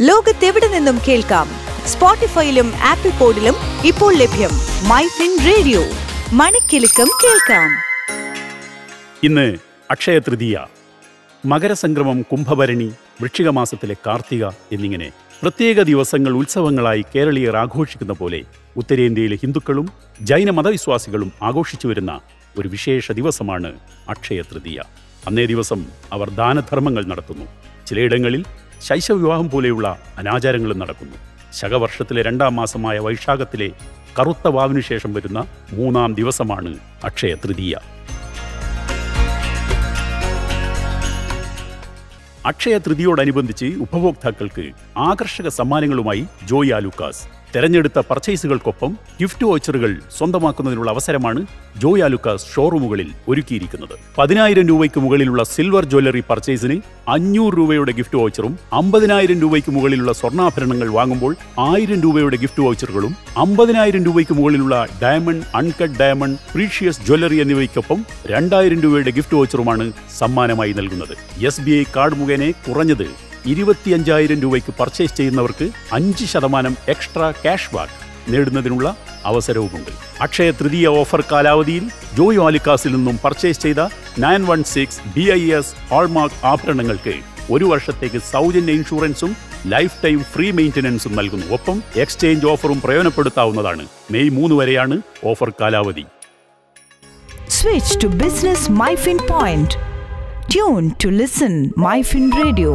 ലോകത്തെവിടെ നിന്നും കേൾക്കാം? സ്പോട്ടിഫൈയിലും ആപ്പിൾ പോഡിലും ഇപ്പോൾ ലഭ്യം മൈ ഫിൻ റേഡിയോ. മണിക്കെലക്കം കേൾക്കാം. ഇന്ന് അക്ഷയ തൃതീയ മകരസംക്രമം കുംഭഭരണി വൃക്ഷിക മാസത്തിലെ കാർത്തിക എന്നിങ്ങനെ പ്രത്യേക ദിവസങ്ങൾ ഉത്സവങ്ങളായി കേരളീയർ ആഘോഷിക്കുന്ന പോലെ ഉത്തരേന്ത്യയിലെ ഹിന്ദുക്കളും ജൈന മതവിശ്വാസികളും ആഘോഷിച്ചു വരുന്ന ഒരു വിശേഷ ദിവസമാണ് അക്ഷയ തൃതീയ. അന്നേ ദിവസം അവർ ദാനധർമ്മങ്ങൾ നടത്തുന്നു. ചിലയിടങ്ങളിൽ ശൈശവവിവാഹം പോലെയുള്ള അനാചാരങ്ങളും നടക്കുന്നു. ശകവർഷത്തിലെ രണ്ടാം മാസമായ വൈശാഖത്തിലെ കറുത്ത വാവിനു ശേഷം വരുന്ന മൂന്നാം ദിവസമാണ് അക്ഷയ തൃതീയ. അക്ഷയ തൃതിയോടനുബന്ധിച്ച് ഉപഭോക്താക്കൾക്ക് ആകർഷക സമ്മാനങ്ങളുമായി ജോയ് ആലുക്കാസ്. തെരഞ്ഞെടുത്ത പർച്ചേസുകൾക്കൊപ്പം ഗിഫ്റ്റ് വോച്ചറുകൾ സ്വന്തമാക്കുന്നതിനുള്ള അവസരമാണ് ജോയ് ഷോറൂമുകളിൽ ഒരുക്കിയിരിക്കുന്നത്. പതിനായിരം രൂപയ്ക്ക് മുകളിലുള്ള സിൽവർ ജ്വല്ലറി പർച്ചേസിന് അഞ്ഞൂറ് രൂപയുടെ ഗിഫ്റ്റ് വോച്ചറും അമ്പതിനായിരം രൂപയ്ക്ക് മുകളിലുള്ള സ്വർണാഭരണങ്ങൾ വാങ്ങുമ്പോൾ ആയിരം രൂപയുടെ ഗിഫ്റ്റ് വോച്ചറുകളും അമ്പതിനായിരം രൂപയ്ക്ക് മുകളിലുള്ള diamond uncut diamond precious jewellery എന്നിവയ്ക്കൊപ്പം രണ്ടായിരം രൂപയുടെ ഗിഫ്റ്റ് വോച്ചറുമാണ് സമ്മാനമായി നൽകുന്നത്. എസ് കാർഡ് മുഖേന കുറഞ്ഞത് ഇരുപത്തിയഞ്ചായിരം രൂപയ്ക്ക് പർച്ചേസ് ചെയ്യുന്നവർക്ക് അഞ്ച് ശതമാനം എക്സ്ട്രാ ക്യാഷ് ബാക്ക് നേടുന്നതിനുള്ള അവസരവുമുണ്ട് അക്ഷയ തൃതീയ ഓഫർ കാലാവധിയിൽ ജോയ് ആലിക്കാസിൽ നിന്നും പർച്ചേസ് ചെയ്ത nine one six B I S hallmark ആഭരണങ്ങൾക്ക് ഒരു വർഷത്തേക്ക് സൗജന്യ ഇൻഷുറൻസും ലൈഫ് ടൈം ഫ്രീ മെയിന്റനൻസും നൽകുന്നു ഒപ്പം എക്സ്ചേഞ്ച് ഓഫറും പ്രയോജനപ്പെടുത്താവുന്നതാണ് മെയ് മൂന്ന് വരെയാണ് ഓഫർ കാലാവധി Switch to Business MyFin Point. Tune to listen MyFin Radio.